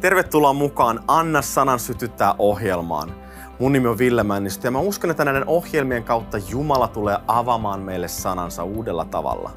Tervetuloa mukaan Anna sanan sytyttää ohjelmaan. Mun nimi on Ville Männistö ja mä uskon, että näiden ohjelmien kautta Jumala tulee avaamaan meille sanansa uudella tavalla.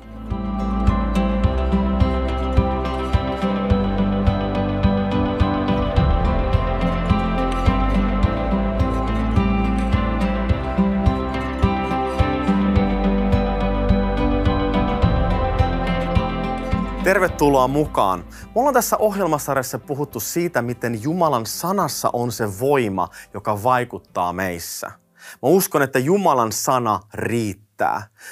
Tervetuloa mukaan. Me ollaan tässä ohjelmasarjassa puhuttu siitä, miten Jumalan sanassa on se voima, joka vaikuttaa meissä. Mä uskon, että Jumalan sana riittää.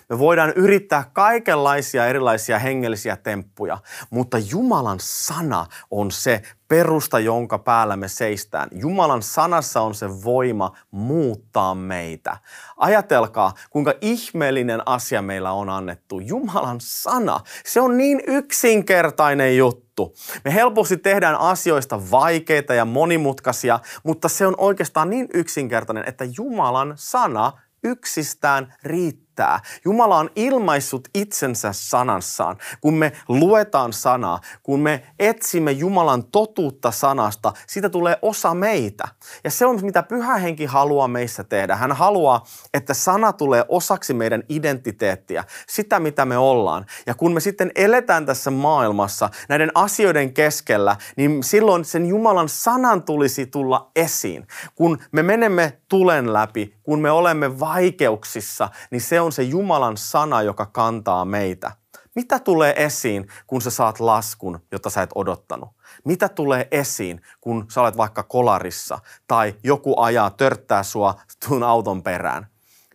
Me voidaan yrittää kaikenlaisia erilaisia hengellisiä temppuja, mutta Jumalan sana on se perusta, jonka päällä me seistään. Jumalan sanassa on se voima muuttaa meitä. Ajatelkaa, kuinka ihmeellinen asia meillä on annettu. Jumalan sana, se on niin yksinkertainen juttu. Me helposti tehdään asioista vaikeita ja monimutkaisia, mutta se on oikeastaan niin yksinkertainen, että Jumalan sana yksistään riittää riittää. Jumala on ilmaissut itsensä sanassaan. Kun me luetaan sanaa, kun me etsimme Jumalan totuutta sanasta, siitä tulee osa meitä. Ja se on, mitä Pyhä Henki haluaa meissä tehdä. Hän haluaa, että sana tulee osaksi meidän identiteettiä, sitä mitä me ollaan. Ja kun me sitten eletään tässä maailmassa näiden asioiden keskellä, niin silloin sen Jumalan sanan tulisi tulla esiin. Kun me menemme tulen läpi, kun me olemme vaikeuksissa, niin se on se Jumalan sana, joka kantaa meitä. Mitä tulee esiin, kun sä saat laskun, jota sä et odottanut? Mitä tulee esiin, kun sä olet vaikka kolarissa tai joku ajaa, törttää sua tuon auton perään?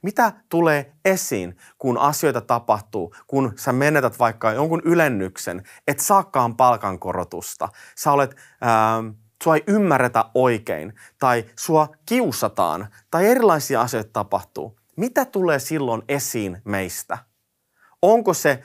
Mitä tulee esiin, kun asioita tapahtuu, kun sä menetät vaikka jonkun ylennyksen, et saakaan palkankorotusta, sä olet... Ää, sua ei ymmärretä oikein tai sua kiusataan tai erilaisia asioita tapahtuu. Mitä tulee silloin esiin meistä? Onko se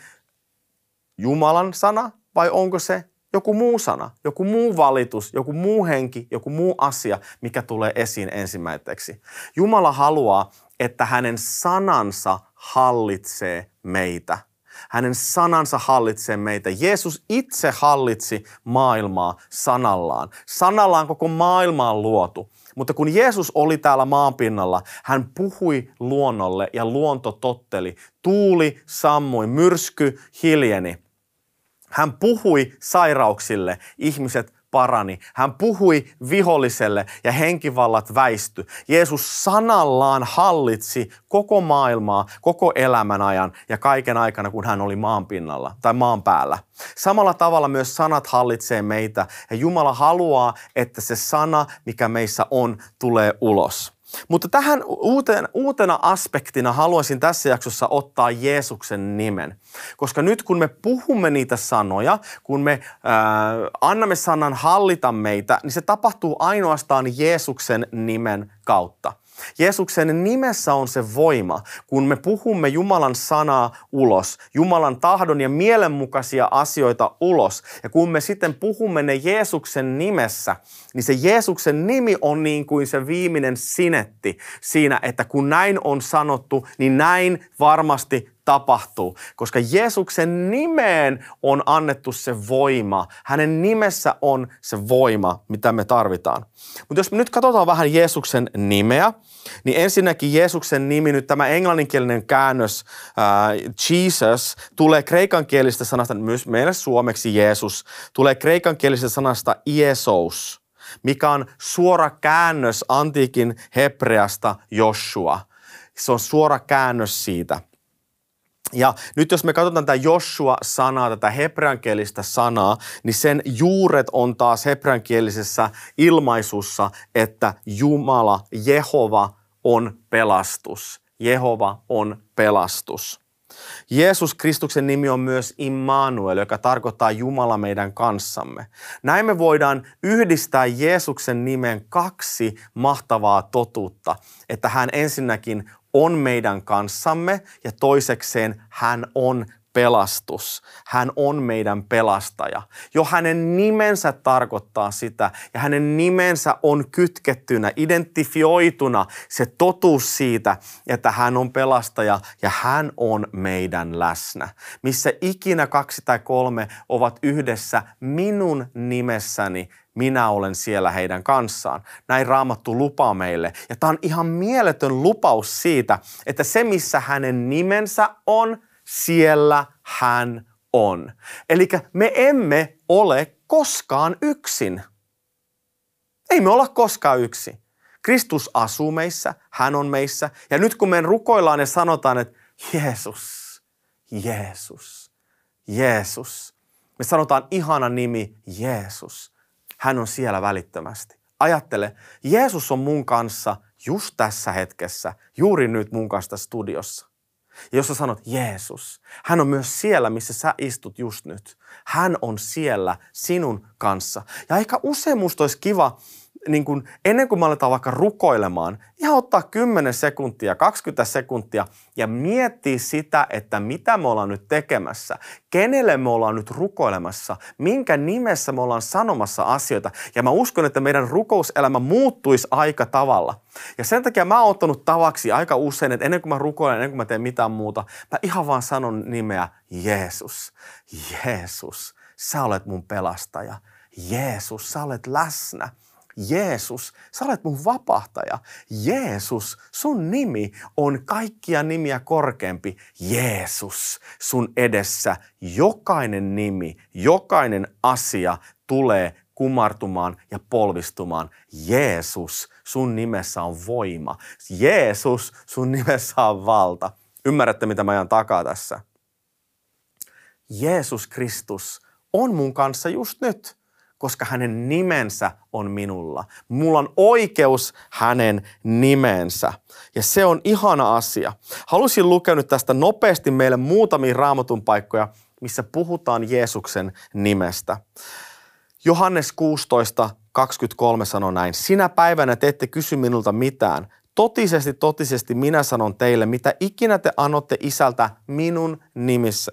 Jumalan sana vai onko se joku muu sana, joku muu valitus, joku muu henki, joku muu asia, mikä tulee esiin ensimmäiseksi. Jumala haluaa, että hänen sanansa hallitsee meitä. Hänen sanansa hallitsee meitä. Jeesus itse hallitsi maailmaa sanallaan. Sanallaan koko maailma on luotu. Mutta kun Jeesus oli täällä maanpinnalla, hän puhui luonnolle ja luonto totteli. Tuuli sammui, myrsky hiljeni. Hän puhui sairauksille, ihmiset parani. Hän puhui viholliselle ja henkivallat väisty. Jeesus sanallaan hallitsi koko maailmaa, koko elämän ajan ja kaiken aikana, kun hän oli maan pinnalla tai maan päällä. Samalla tavalla myös sanat hallitsee meitä ja Jumala haluaa, että se sana, mikä meissä on, tulee ulos. Mutta tähän uuteen, uutena aspektina haluaisin tässä jaksossa ottaa Jeesuksen nimen. Koska nyt kun me puhumme niitä sanoja, kun me ää, annamme sanan hallita meitä, niin se tapahtuu ainoastaan Jeesuksen nimen kautta. Jeesuksen nimessä on se voima, kun me puhumme Jumalan sanaa ulos, Jumalan tahdon ja mielenmukaisia asioita ulos. Ja kun me sitten puhumme ne Jeesuksen nimessä, niin se Jeesuksen nimi on niin kuin se viimeinen sinetti siinä, että kun näin on sanottu, niin näin varmasti tapahtuu, koska Jeesuksen nimeen on annettu se voima. Hänen nimessä on se voima, mitä me tarvitaan. Mutta jos me nyt katsotaan vähän Jeesuksen nimeä, niin ensinnäkin Jeesuksen nimi, nyt tämä englanninkielinen käännös uh, Jesus, tulee kreikankielisestä sanasta, myös meille suomeksi Jeesus, tulee kreikankielisestä sanasta Iesos, mikä on suora käännös antiikin hebreasta Joshua. Se on suora käännös siitä. Ja nyt jos me katsotaan tätä Joshua-sanaa, tätä hebreankielistä sanaa, niin sen juuret on taas hebreankielisessä ilmaisussa, että Jumala, Jehova on pelastus. Jehova on pelastus. Jeesus Kristuksen nimi on myös Immanuel, joka tarkoittaa Jumala meidän kanssamme. Näin me voidaan yhdistää Jeesuksen nimen kaksi mahtavaa totuutta, että hän ensinnäkin on meidän kanssamme ja toisekseen hän on pelastus. Hän on meidän pelastaja. Jo hänen nimensä tarkoittaa sitä ja hänen nimensä on kytkettynä, identifioituna se totuus siitä, että hän on pelastaja ja hän on meidän läsnä. Missä ikinä kaksi tai kolme ovat yhdessä minun nimessäni, minä olen siellä heidän kanssaan. Näin raamattu lupaa meille. Ja tämä on ihan mieletön lupaus siitä, että se missä hänen nimensä on, siellä hän on. Eli me emme ole koskaan yksin. Ei me olla koskaan yksin. Kristus asuu meissä, hän on meissä. Ja nyt kun me rukoillaan ja sanotaan, että Jeesus, Jeesus, Jeesus. Me sanotaan ihana nimi Jeesus. Hän on siellä välittömästi. Ajattele, Jeesus on mun kanssa just tässä hetkessä, juuri nyt mun kanssa studiossa. Ja jos sä sanot Jeesus, hän on myös siellä, missä sä istut just nyt. Hän on siellä sinun kanssa. Ja aika usein musta olisi kiva niin kuin, ennen kuin me aletaan vaikka rukoilemaan, ihan ottaa 10 sekuntia, 20 sekuntia ja miettiä sitä, että mitä me ollaan nyt tekemässä, kenelle me ollaan nyt rukoilemassa, minkä nimessä me ollaan sanomassa asioita. Ja mä uskon, että meidän rukouselämä muuttuisi aika tavalla. Ja sen takia mä oon ottanut tavaksi aika usein, että ennen kuin mä rukoilen, ennen kuin mä teen mitään muuta, mä ihan vaan sanon nimeä Jeesus. Jeesus, sä olet mun pelastaja. Jeesus, sä olet läsnä. Jeesus, sä olet mun vapahtaja. Jeesus, sun nimi on kaikkia nimiä korkeampi. Jeesus, sun edessä jokainen nimi, jokainen asia tulee kumartumaan ja polvistumaan. Jeesus, sun nimessä on voima. Jeesus, sun nimessä on valta. Ymmärrätte, mitä mä ajan takaa tässä? Jeesus Kristus on mun kanssa just nyt koska hänen nimensä on minulla. Mulla on oikeus hänen nimensä. Ja se on ihana asia. Halusin lukea nyt tästä nopeasti meille muutamia raamatun paikkoja, missä puhutaan Jeesuksen nimestä. Johannes 16, 23 sanoo näin. Sinä päivänä te ette kysy minulta mitään. Totisesti, totisesti minä sanon teille, mitä ikinä te annotte isältä minun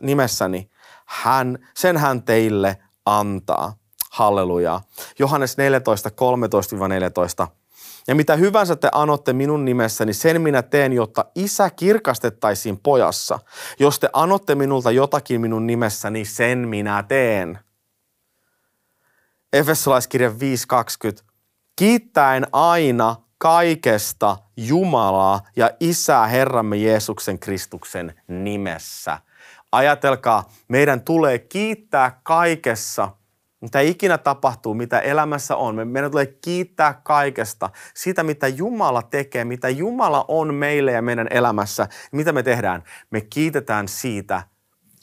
nimessäni, hän, sen hän teille antaa. Halleluja. Johannes 14, 13-14. Ja mitä hyvänsä te anotte minun nimessäni, sen minä teen, jotta isä kirkastettaisiin pojassa. Jos te anotte minulta jotakin minun nimessäni, sen minä teen. Efesolaiskirja 5.20. Kiittäen aina kaikesta Jumalaa ja Isää Herramme Jeesuksen Kristuksen nimessä. Ajatelkaa, meidän tulee kiittää kaikessa – mitä ikinä tapahtuu, mitä elämässä on, meidän tulee kiittää kaikesta, siitä mitä Jumala tekee, mitä Jumala on meille ja meidän elämässä. Mitä me tehdään? Me kiitetään siitä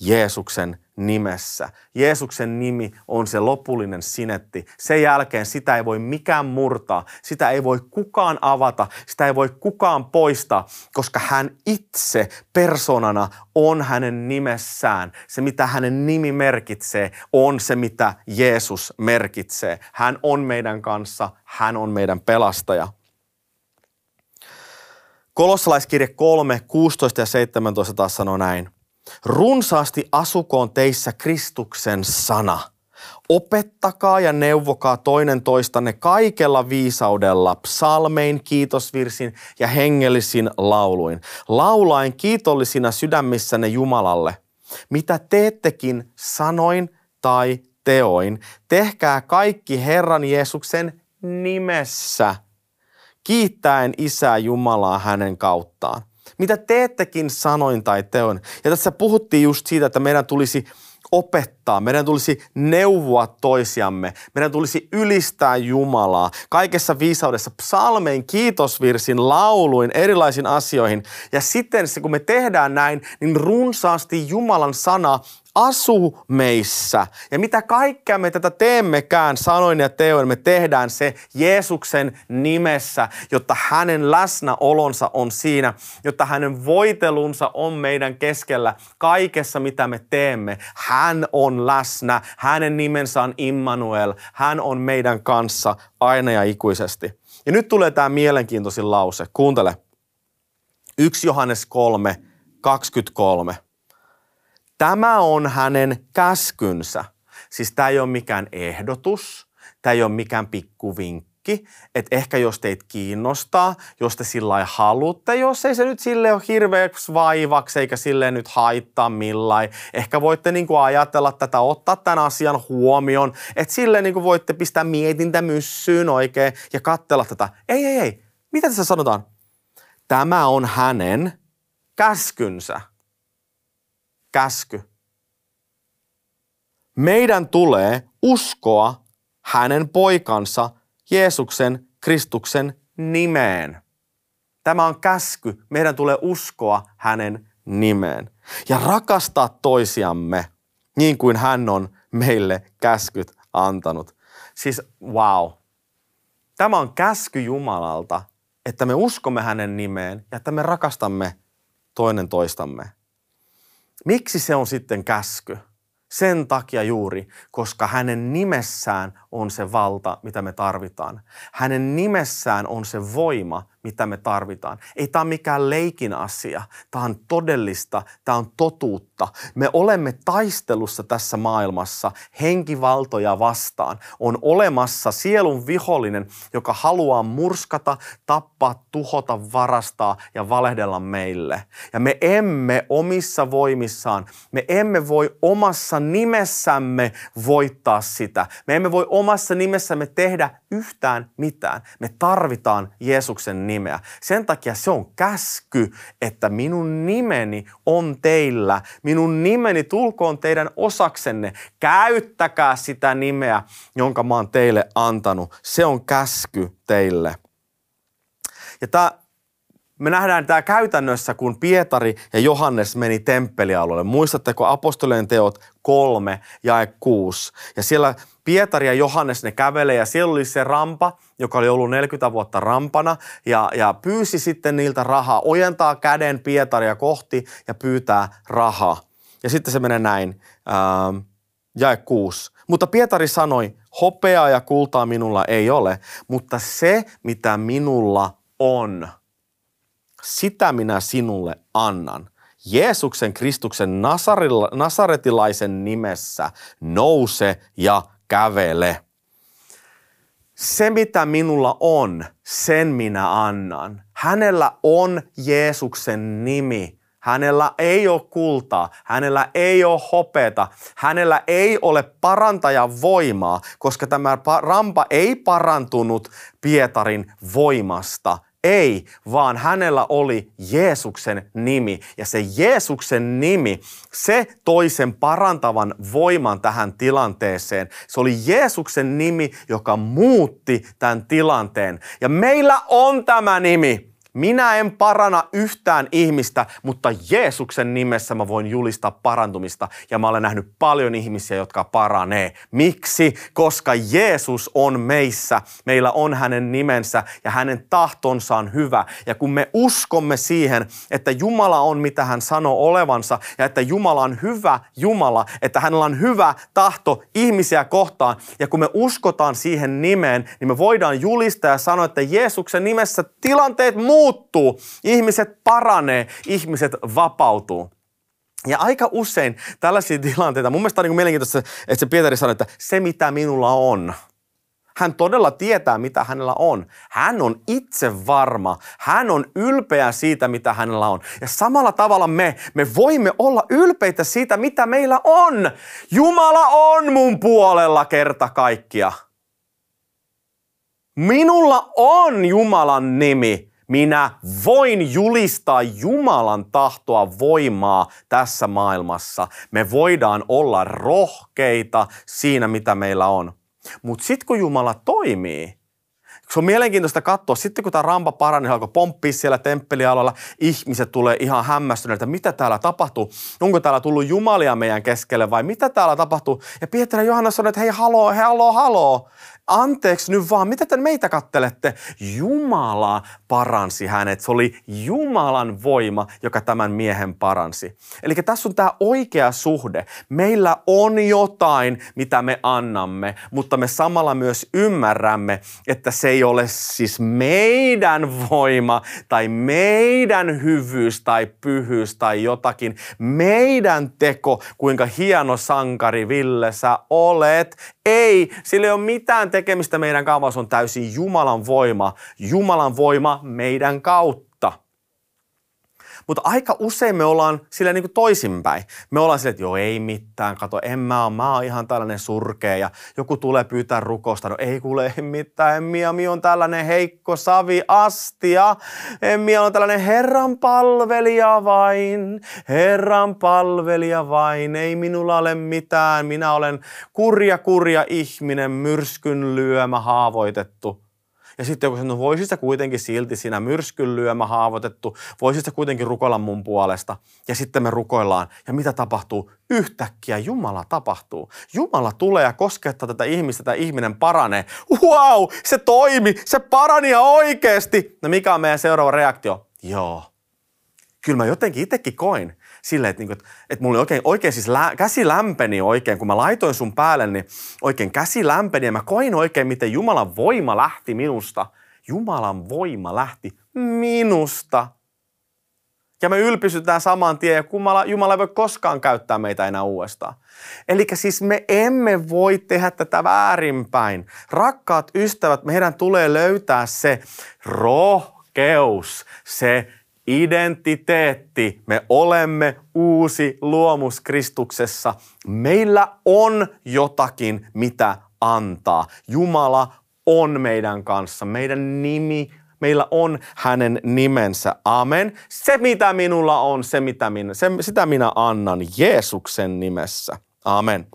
Jeesuksen nimessä. Jeesuksen nimi on se lopullinen sinetti. Sen jälkeen sitä ei voi mikään murtaa, sitä ei voi kukaan avata, sitä ei voi kukaan poistaa, koska hän itse persoonana on hänen nimessään. Se, mitä hänen nimi merkitsee, on se, mitä Jeesus merkitsee. Hän on meidän kanssa, hän on meidän pelastaja. Kolossalaiskirje 3, 16 ja 17 taas sanoo näin. Runsaasti asukoon teissä Kristuksen sana. Opettakaa ja neuvokaa toinen toistanne kaikella viisaudella, psalmein, kiitosvirsin ja hengellisin lauluin, laulain kiitollisina sydämissänne Jumalalle. Mitä teettekin sanoin tai teoin, tehkää kaikki Herran Jeesuksen nimessä, kiittäen Isää Jumalaa hänen kauttaan mitä teettekin sanoin tai teon. Ja tässä puhuttiin just siitä, että meidän tulisi opettaa, meidän tulisi neuvoa toisiamme, meidän tulisi ylistää Jumalaa kaikessa viisaudessa, psalmein, kiitosvirsin, lauluin, erilaisin asioihin. Ja sitten se, kun me tehdään näin, niin runsaasti Jumalan sana asuu meissä. Ja mitä kaikkea me tätä teemmekään sanoin ja teoin, me tehdään se Jeesuksen nimessä, jotta hänen läsnäolonsa on siinä, jotta hänen voitelunsa on meidän keskellä kaikessa, mitä me teemme. Hän on läsnä, hänen nimensä on Immanuel, hän on meidän kanssa aina ja ikuisesti. Ja nyt tulee tämä mielenkiintoisin lause. Kuuntele. 1 Johannes 3, 23. Tämä on hänen käskynsä. Siis tämä ei ole mikään ehdotus, tämä ei ole mikään pikkuvinkki, että ehkä jos teitä kiinnostaa, jos te sillä lailla haluatte, jos ei se nyt sille ole hirveäksi vaivaksi eikä sille nyt haittaa millai. Ehkä voitte niin kuin ajatella tätä, ottaa tämän asian huomioon, että sille niin kuin voitte pistää mietintä myssyyn oikein ja katsella tätä. Ei, ei, ei. Mitä tässä sanotaan? Tämä on hänen käskynsä. Käsky. Meidän tulee uskoa hänen poikansa Jeesuksen Kristuksen nimeen. Tämä on käsky. Meidän tulee uskoa hänen nimeen ja rakastaa toisiamme niin kuin hän on meille käskyt antanut. Siis wow. Tämä on käsky Jumalalta, että me uskomme hänen nimeen ja että me rakastamme toinen toistamme. Miksi se on sitten käsky? Sen takia juuri, koska hänen nimessään on se valta, mitä me tarvitaan. Hänen nimessään on se voima, mitä me tarvitaan. Ei tämä ole mikään leikin asia. Tämä on todellista, tämä on totuutta. Me olemme taistelussa tässä maailmassa henkivaltoja vastaan. On olemassa sielun vihollinen, joka haluaa murskata, tappaa, tuhota, varastaa ja valehdella meille. Ja me emme omissa voimissaan, me emme voi omassa nimessämme voittaa sitä. Me emme voi omassa nimessämme tehdä yhtään mitään. Me tarvitaan Jeesuksen nimeä. Sen takia se on käsky, että minun nimeni on teillä. Minun nimeni tulkoon teidän osaksenne. Käyttäkää sitä nimeä, jonka mä oon teille antanut. Se on käsky teille. Ja tämä me nähdään tämä käytännössä, kun Pietari ja Johannes meni temppelialueelle. Muistatteko apostolien teot 3 ja 6? Ja siellä Pietari ja Johannes ne kävelee ja siellä oli se rampa, joka oli ollut 40 vuotta rampana ja, ja pyysi sitten niiltä rahaa. Ojentaa käden Pietaria kohti ja pyytää rahaa. Ja sitten se menee näin, ähm, jae 6. Mutta Pietari sanoi, hopeaa ja kultaa minulla ei ole, mutta se mitä minulla on – sitä minä sinulle annan. Jeesuksen Kristuksen nasaretilaisen nimessä nouse ja kävele. Se, mitä minulla on, sen minä annan. Hänellä on Jeesuksen nimi. Hänellä ei ole kultaa, hänellä ei ole hopeta, hänellä ei ole parantajan voimaa, koska tämä rampa ei parantunut Pietarin voimasta. Ei, vaan hänellä oli Jeesuksen nimi. Ja se Jeesuksen nimi, se toi sen parantavan voiman tähän tilanteeseen. Se oli Jeesuksen nimi, joka muutti tämän tilanteen. Ja meillä on tämä nimi. Minä en parana yhtään ihmistä, mutta Jeesuksen nimessä mä voin julistaa parantumista. Ja mä olen nähnyt paljon ihmisiä, jotka paranee. Miksi? Koska Jeesus on meissä. Meillä on hänen nimensä ja hänen tahtonsa on hyvä. Ja kun me uskomme siihen, että Jumala on mitä hän sanoo olevansa ja että Jumala on hyvä Jumala, että hänellä on hyvä tahto ihmisiä kohtaan. Ja kun me uskotaan siihen nimeen, niin me voidaan julistaa ja sanoa, että Jeesuksen nimessä tilanteet muuttuvat muuttuu, ihmiset paranee, ihmiset vapautuu. Ja aika usein tällaisia tilanteita, mun mielestä on niin mielenkiintoista, että se Pietari sanoi, että se mitä minulla on, hän todella tietää, mitä hänellä on. Hän on itse varma. Hän on ylpeä siitä, mitä hänellä on. Ja samalla tavalla me, me voimme olla ylpeitä siitä, mitä meillä on. Jumala on mun puolella kerta kaikkia. Minulla on Jumalan nimi. Minä voin julistaa Jumalan tahtoa voimaa tässä maailmassa. Me voidaan olla rohkeita siinä, mitä meillä on. Mutta sitten kun Jumala toimii, se on mielenkiintoista katsoa, sitten kun tämä rampa parani, alkoi pomppia siellä temppelialalla, ihmiset tulee ihan hämmästyneitä, mitä täällä tapahtuu, onko täällä tullut jumalia meidän keskelle vai mitä täällä tapahtuu. Ja Pietari ja Johannes sanoi, että hei haloo, hei haloo, haloo, anteeksi nyt vaan, mitä te meitä kattelette? Jumala paransi hänet. Se oli Jumalan voima, joka tämän miehen paransi. Eli tässä on tämä oikea suhde. Meillä on jotain, mitä me annamme, mutta me samalla myös ymmärrämme, että se ei ole siis meidän voima tai meidän hyvyys tai pyhyys tai jotakin. Meidän teko, kuinka hieno sankari Ville sä olet. Ei, sillä ei ole mitään tekemistä meidän kanssa, on täysin Jumalan voima. Jumalan voima meidän kautta. Mutta aika usein me ollaan sillä niin kuin toisinpäin. Me ollaan sillä, että joo ei mitään, kato en mä oon, mä oon ihan tällainen surkea ja joku tulee pyytää rukosta, no ei kuule ei mitään, en minä on tällainen heikko savi astia, en on tällainen Herran palvelija vain, Herran palvelija vain, ei minulla ole mitään, minä olen kurja kurja ihminen, myrskyn lyömä haavoitettu. Ja sitten joku sanoo, voisit sä kuitenkin silti siinä myrskyn lyömä haavoitettu, voisit sä kuitenkin rukoilla mun puolesta. Ja sitten me rukoillaan. Ja mitä tapahtuu? Yhtäkkiä Jumala tapahtuu. Jumala tulee ja koskettaa tätä ihmistä, tämä ihminen paranee. Wow, se toimi, se parani ja oikeasti. No mikä on meidän seuraava reaktio? Joo. Kyllä mä jotenkin itsekin koin, silleen, että, niinku, että mulla oikein, oikein siis lä, käsi lämpeni oikein, kun mä laitoin sun päälle, niin oikein käsi lämpeni ja mä koin oikein, miten Jumalan voima lähti minusta. Jumalan voima lähti minusta. Ja me ylpistytään saman tien ja Jumala, Jumala ei voi koskaan käyttää meitä enää uudestaan. Eli siis me emme voi tehdä tätä väärinpäin. Rakkaat ystävät, meidän tulee löytää se rohkeus, se identiteetti. Me olemme uusi luomus Kristuksessa. Meillä on jotakin, mitä antaa. Jumala on meidän kanssa. Meidän nimi, meillä on hänen nimensä. Amen. Se, mitä minulla on, se, mitä minä, se, sitä minä annan Jeesuksen nimessä. Amen.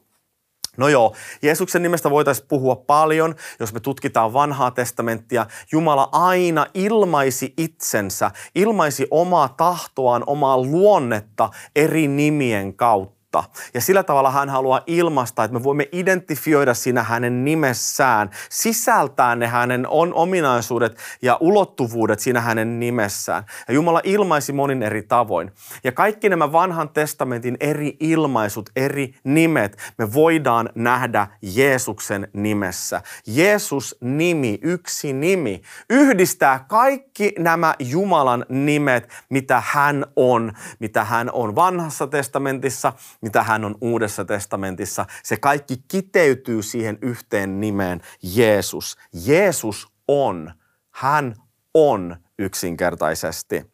No joo, Jeesuksen nimestä voitaisiin puhua paljon, jos me tutkitaan vanhaa testamenttia. Jumala aina ilmaisi itsensä, ilmaisi omaa tahtoaan, omaa luonnetta eri nimien kautta totta. Ja sillä tavalla hän haluaa ilmaista, että me voimme identifioida siinä hänen nimessään, sisältää ne hänen on ominaisuudet ja ulottuvuudet siinä hänen nimessään. Ja Jumala ilmaisi monin eri tavoin. Ja kaikki nämä vanhan testamentin eri ilmaisut, eri nimet, me voidaan nähdä Jeesuksen nimessä. Jeesus nimi, yksi nimi, yhdistää kaikki nämä Jumalan nimet, mitä hän on, mitä hän on vanhassa testamentissa mitä hän on Uudessa testamentissa. Se kaikki kiteytyy siihen yhteen nimeen Jeesus. Jeesus on. Hän on yksinkertaisesti.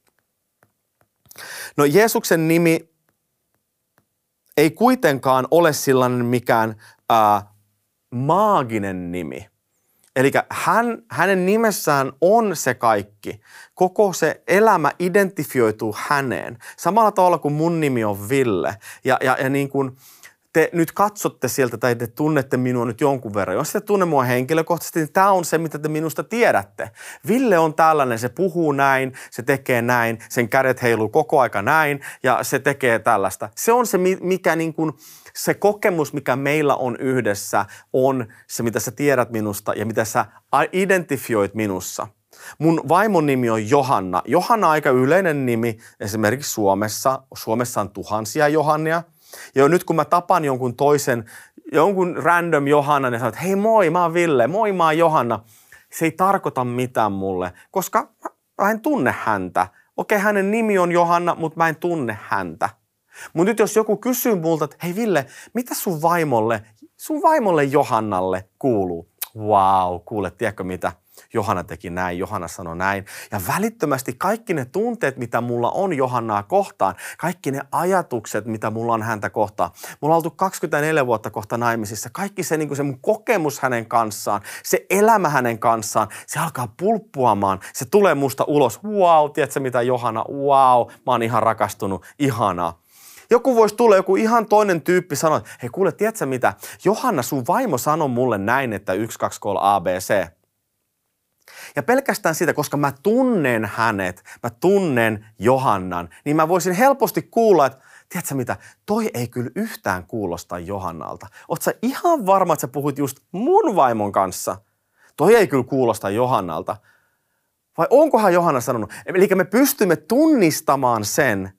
No Jeesuksen nimi ei kuitenkaan ole sellainen mikään ää, maaginen nimi. Eli hän, hänen nimessään on se kaikki. Koko se elämä identifioituu häneen. Samalla tavalla kuin mun nimi on Ville. Ja, ja, ja niin kuin te nyt katsotte sieltä tai te tunnette minua nyt jonkun verran. Jos te tunne mua henkilökohtaisesti, niin tämä on se, mitä te minusta tiedätte. Ville on tällainen, se puhuu näin, se tekee näin, sen kädet heiluu koko aika näin ja se tekee tällaista. Se on se, mikä niin kuin, se kokemus, mikä meillä on yhdessä, on se, mitä sä tiedät minusta ja mitä sä identifioit minussa. Mun vaimon nimi on Johanna. Johanna on aika yleinen nimi esimerkiksi Suomessa. Suomessa on tuhansia Johannia. Ja nyt kun mä tapan jonkun toisen, jonkun random Johanna, sanon, että hei moi, mä oon Ville, moi mä oon Johanna. Se ei tarkoita mitään mulle, koska mä en tunne häntä. Okei, hänen nimi on Johanna, mutta mä en tunne häntä. Mutta nyt jos joku kysyy multa, että hei Ville, mitä sun vaimolle, sun vaimolle Johannalle kuuluu? Wow, kuule, tiedätkö mitä? Johanna teki näin, Johanna sanoi näin. Ja välittömästi kaikki ne tunteet, mitä mulla on Johannaa kohtaan, kaikki ne ajatukset, mitä mulla on häntä kohtaan. Mulla on oltu 24 vuotta kohta naimisissa. Kaikki se, niin se mun kokemus hänen kanssaan, se elämä hänen kanssaan, se alkaa pulppuamaan. Se tulee musta ulos. Wow, tiedätkö mitä Johanna? Wow, mä oon ihan rakastunut. Ihanaa. Joku voisi tulla, joku ihan toinen tyyppi sanoa, hei kuule, tiedätkö mitä? Johanna, sun vaimo sanoi mulle näin, että 1, 2, 3, ABC. Ja pelkästään siitä, koska mä tunnen hänet, mä tunnen Johannan, niin mä voisin helposti kuulla, että tiedätkö mitä, toi ei kyllä yhtään kuulosta Johannalta. Oot sä ihan varma, että sä puhut just mun vaimon kanssa? Toi ei kyllä kuulosta Johannalta. Vai onkohan Johanna sanonut? Eli me pystymme tunnistamaan sen,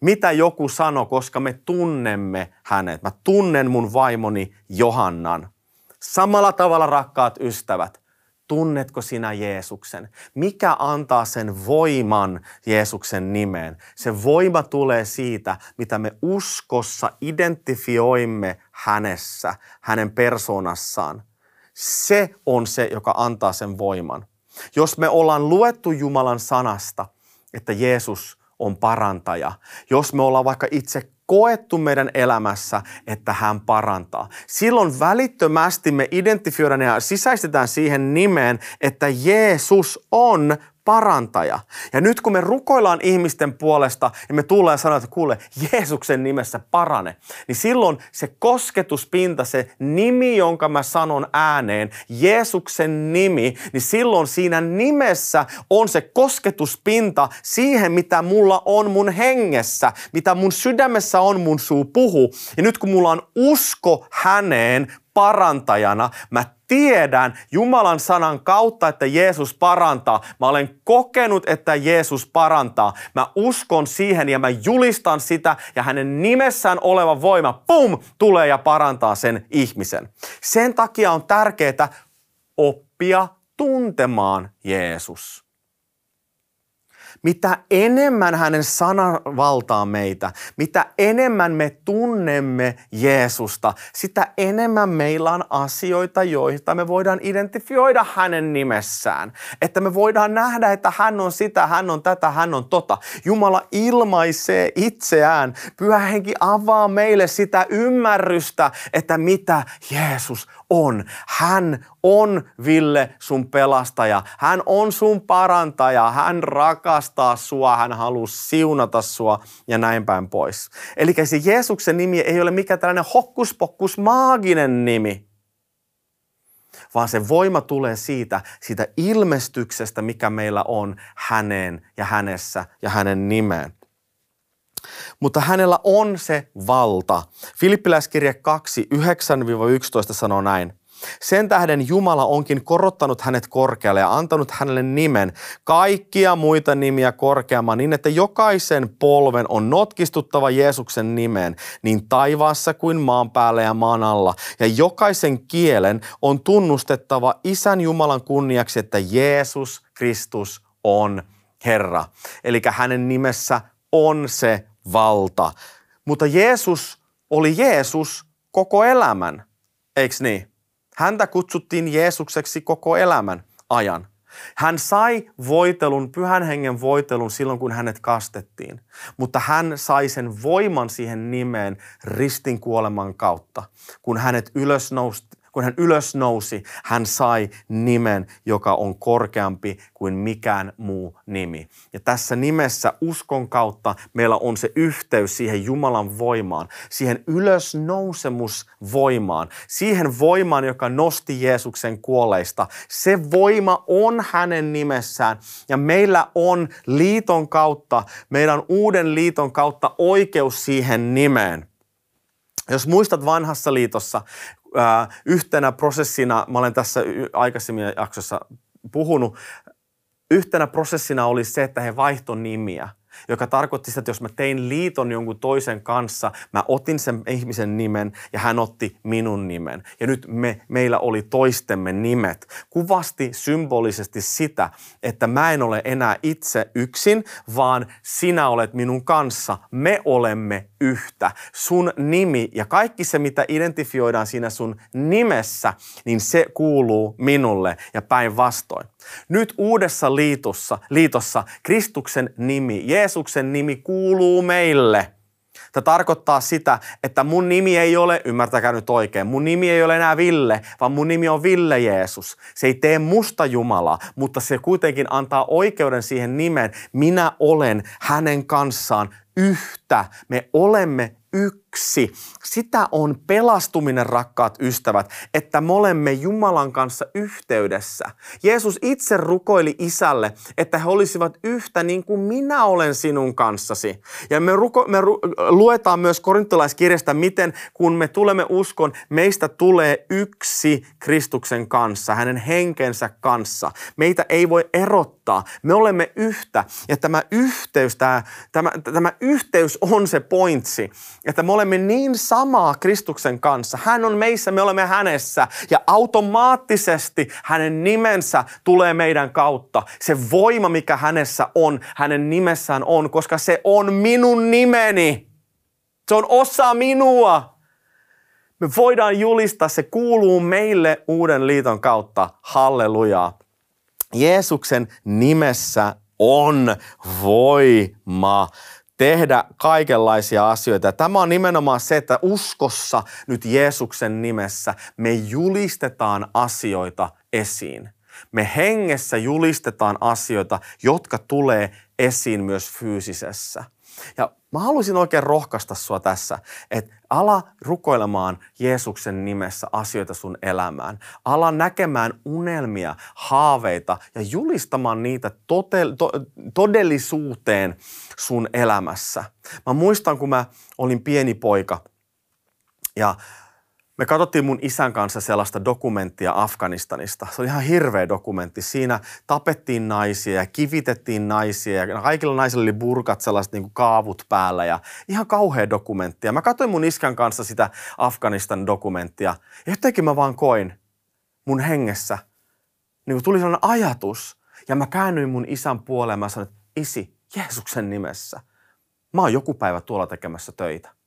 mitä joku sanoi, koska me tunnemme hänet. Mä tunnen mun vaimoni Johannan. Samalla tavalla rakkaat ystävät, tunnetko sinä Jeesuksen? Mikä antaa sen voiman Jeesuksen nimeen? Se voima tulee siitä, mitä me uskossa identifioimme hänessä, hänen persoonassaan. Se on se, joka antaa sen voiman. Jos me ollaan luettu Jumalan sanasta, että Jeesus on parantaja, jos me ollaan vaikka itse koettu meidän elämässä, että hän parantaa. Silloin välittömästi me identifioidaan ja sisäistetään siihen nimeen, että Jeesus on parantaja. Ja nyt kun me rukoillaan ihmisten puolesta ja me tullaan ja sanotaan, että kuule, Jeesuksen nimessä parane, niin silloin se kosketuspinta, se nimi, jonka mä sanon ääneen, Jeesuksen nimi, niin silloin siinä nimessä on se kosketuspinta siihen, mitä mulla on mun hengessä, mitä mun sydämessä on mun suu puhu. Ja nyt kun mulla on usko häneen parantajana, mä tiedän Jumalan sanan kautta, että Jeesus parantaa. Mä olen kokenut, että Jeesus parantaa. Mä uskon siihen ja mä julistan sitä ja hänen nimessään oleva voima, pum, tulee ja parantaa sen ihmisen. Sen takia on tärkeää oppia tuntemaan Jeesus mitä enemmän hänen sanan valtaa meitä, mitä enemmän me tunnemme Jeesusta, sitä enemmän meillä on asioita, joita me voidaan identifioida hänen nimessään. Että me voidaan nähdä, että hän on sitä, hän on tätä, hän on tota. Jumala ilmaisee itseään. Pyhä henki avaa meille sitä ymmärrystä, että mitä Jeesus on. Hän on Ville sun pelastaja. Hän on sun parantaja. Hän rakastaa sua. Hän haluaa siunata sua ja näin päin pois. Eli se Jeesuksen nimi ei ole mikään tällainen hokkuspokkus maaginen nimi, vaan se voima tulee siitä, siitä ilmestyksestä, mikä meillä on häneen ja hänessä ja hänen nimeen. Mutta hänellä on se valta. Filippiläiskirja 2, 9-11 sanoo näin. Sen tähden Jumala onkin korottanut hänet korkealle ja antanut hänelle nimen, kaikkia muita nimiä korkeamman, niin että jokaisen polven on notkistuttava Jeesuksen nimeen, niin taivaassa kuin maan päällä ja maan alla. Ja jokaisen kielen on tunnustettava Isän Jumalan kunniaksi, että Jeesus Kristus on Herra. Eli hänen nimessä on se valta. Mutta Jeesus oli Jeesus koko elämän, eikö niin? Häntä kutsuttiin Jeesukseksi koko elämän ajan. Hän sai voitelun, pyhän hengen voitelun silloin, kun hänet kastettiin. Mutta hän sai sen voiman siihen nimeen ristin kuoleman kautta, kun hänet ylösnousi, kun hän ylösnousi, hän sai nimen, joka on korkeampi kuin mikään muu nimi. Ja tässä nimessä uskon kautta meillä on se yhteys siihen Jumalan voimaan, siihen ylösnousemusvoimaan, siihen voimaan, joka nosti Jeesuksen kuoleista. Se voima on hänen nimessään ja meillä on liiton kautta, meidän uuden liiton kautta oikeus siihen nimeen. Jos muistat vanhassa liitossa, yhtenä prosessina, mä olen tässä aikaisemmin jaksossa puhunut, yhtenä prosessina oli se, että he vaihtoi nimiä – joka tarkoitti sitä, että jos mä tein liiton jonkun toisen kanssa, mä otin sen ihmisen nimen ja hän otti minun nimen. Ja nyt me, meillä oli toistemme nimet. Kuvasti symbolisesti sitä, että mä en ole enää itse yksin, vaan sinä olet minun kanssa. Me olemme yhtä. Sun nimi ja kaikki se, mitä identifioidaan siinä sun nimessä, niin se kuuluu minulle ja päinvastoin. Nyt uudessa liitossa, liitossa Kristuksen nimi, Jeesuksen nimi kuuluu meille. Tämä tarkoittaa sitä, että mun nimi ei ole, ymmärtäkää nyt oikein, mun nimi ei ole enää Ville, vaan mun nimi on Ville Jeesus. Se ei tee musta Jumalaa, mutta se kuitenkin antaa oikeuden siihen nimeen. Minä olen hänen kanssaan yhtä yhtä. Me olemme yksi. Sitä on pelastuminen, rakkaat ystävät, että me olemme Jumalan kanssa yhteydessä. Jeesus itse rukoili isälle, että he olisivat yhtä niin kuin minä olen sinun kanssasi. Ja me, ruko, me ru, luetaan myös korintolaiskirjasta, miten kun me tulemme uskon, meistä tulee yksi Kristuksen kanssa, hänen henkensä kanssa. Meitä ei voi erottaa. Me olemme yhtä. Ja tämä yhteys, tämä, tämä, tämä yhteys on se pointsi että me olemme niin samaa Kristuksen kanssa. Hän on meissä, me olemme hänessä ja automaattisesti hänen nimensä tulee meidän kautta. Se voima, mikä hänessä on, hänen nimessään on, koska se on minun nimeni. Se on osa minua. Me voidaan julistaa, se kuuluu meille uuden liiton kautta. Hallelujaa. Jeesuksen nimessä on voima tehdä kaikenlaisia asioita. Tämä on nimenomaan se, että uskossa nyt Jeesuksen nimessä me julistetaan asioita esiin. Me hengessä julistetaan asioita, jotka tulee esiin myös fyysisessä. Ja mä haluaisin oikein rohkaista sua tässä, että ala rukoilemaan Jeesuksen nimessä asioita sun elämään. Ala näkemään unelmia, haaveita ja julistamaan niitä to- todellisuuteen sun elämässä. Mä muistan, kun mä olin pieni poika ja me katsottiin mun isän kanssa sellaista dokumenttia Afganistanista. Se oli ihan hirveä dokumentti. Siinä tapettiin naisia ja kivitettiin naisia ja kaikilla naisilla oli burkat, sellaiset niin kuin kaavut päällä ja ihan kauhea dokumentti. Ja mä katsoin mun iskän kanssa sitä Afganistan dokumenttia ja jotenkin mä vaan koin mun hengessä, niin kuin tuli sellainen ajatus ja mä käännyin mun isän puoleen ja mä sanoin, että isi, Jeesuksen nimessä, mä oon joku päivä tuolla tekemässä töitä.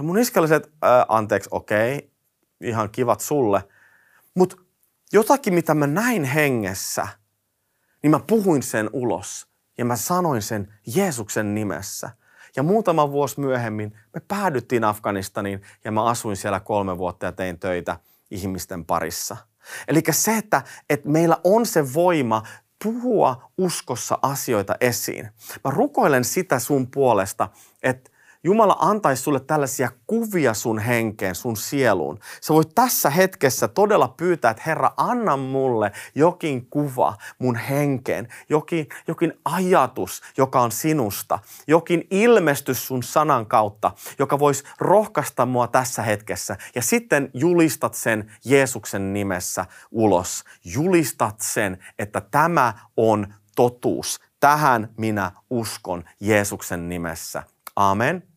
Ja mun iskä oli se, että äh, anteeksi, okei, okay, ihan kivat sulle. Mutta jotakin, mitä mä näin hengessä, niin mä puhuin sen ulos. Ja mä sanoin sen Jeesuksen nimessä. Ja muutama vuosi myöhemmin me päädyttiin Afganistaniin ja mä asuin siellä kolme vuotta ja tein töitä ihmisten parissa. Eli se, että, että meillä on se voima puhua uskossa asioita esiin. Mä rukoilen sitä sun puolesta, että Jumala antaisi sulle tällaisia kuvia sun henkeen, sun sieluun. Sä voit tässä hetkessä todella pyytää, että Herra, anna mulle jokin kuva mun henkeen, jokin, jokin ajatus, joka on sinusta, jokin ilmestys sun sanan kautta, joka voisi rohkaista mua tässä hetkessä. Ja sitten julistat sen Jeesuksen nimessä ulos. Julistat sen, että tämä on totuus. Tähän minä uskon Jeesuksen nimessä. Amen.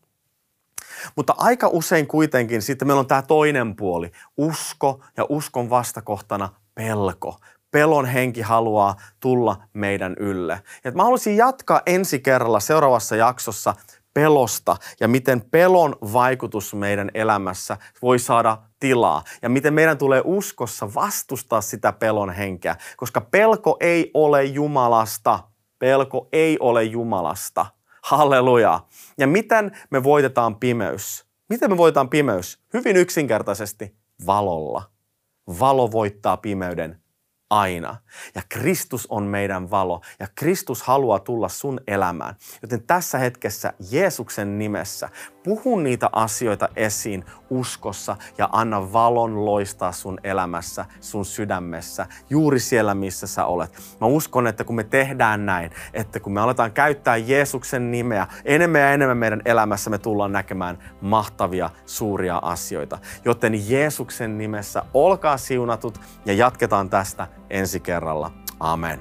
Mutta aika usein kuitenkin sitten meillä on tämä toinen puoli, usko ja uskon vastakohtana pelko. Pelon henki haluaa tulla meidän ylle. Ja mä haluaisin jatkaa ensi kerralla seuraavassa jaksossa pelosta ja miten pelon vaikutus meidän elämässä voi saada tilaa ja miten meidän tulee uskossa vastustaa sitä pelon henkeä, koska pelko ei ole Jumalasta. Pelko ei ole Jumalasta. Halleluja. Ja miten me voitetaan pimeys? Miten me voitetaan pimeys? Hyvin yksinkertaisesti valolla. Valo voittaa pimeyden aina. Ja Kristus on meidän valo ja Kristus haluaa tulla sun elämään. Joten tässä hetkessä Jeesuksen nimessä puhu niitä asioita esiin uskossa ja anna valon loistaa sun elämässä, sun sydämessä, juuri siellä missä sä olet. Mä uskon, että kun me tehdään näin, että kun me aletaan käyttää Jeesuksen nimeä enemmän ja enemmän meidän elämässä, me tullaan näkemään mahtavia, suuria asioita. Joten Jeesuksen nimessä olkaa siunatut ja jatketaan tästä ensi kerralla. Amen.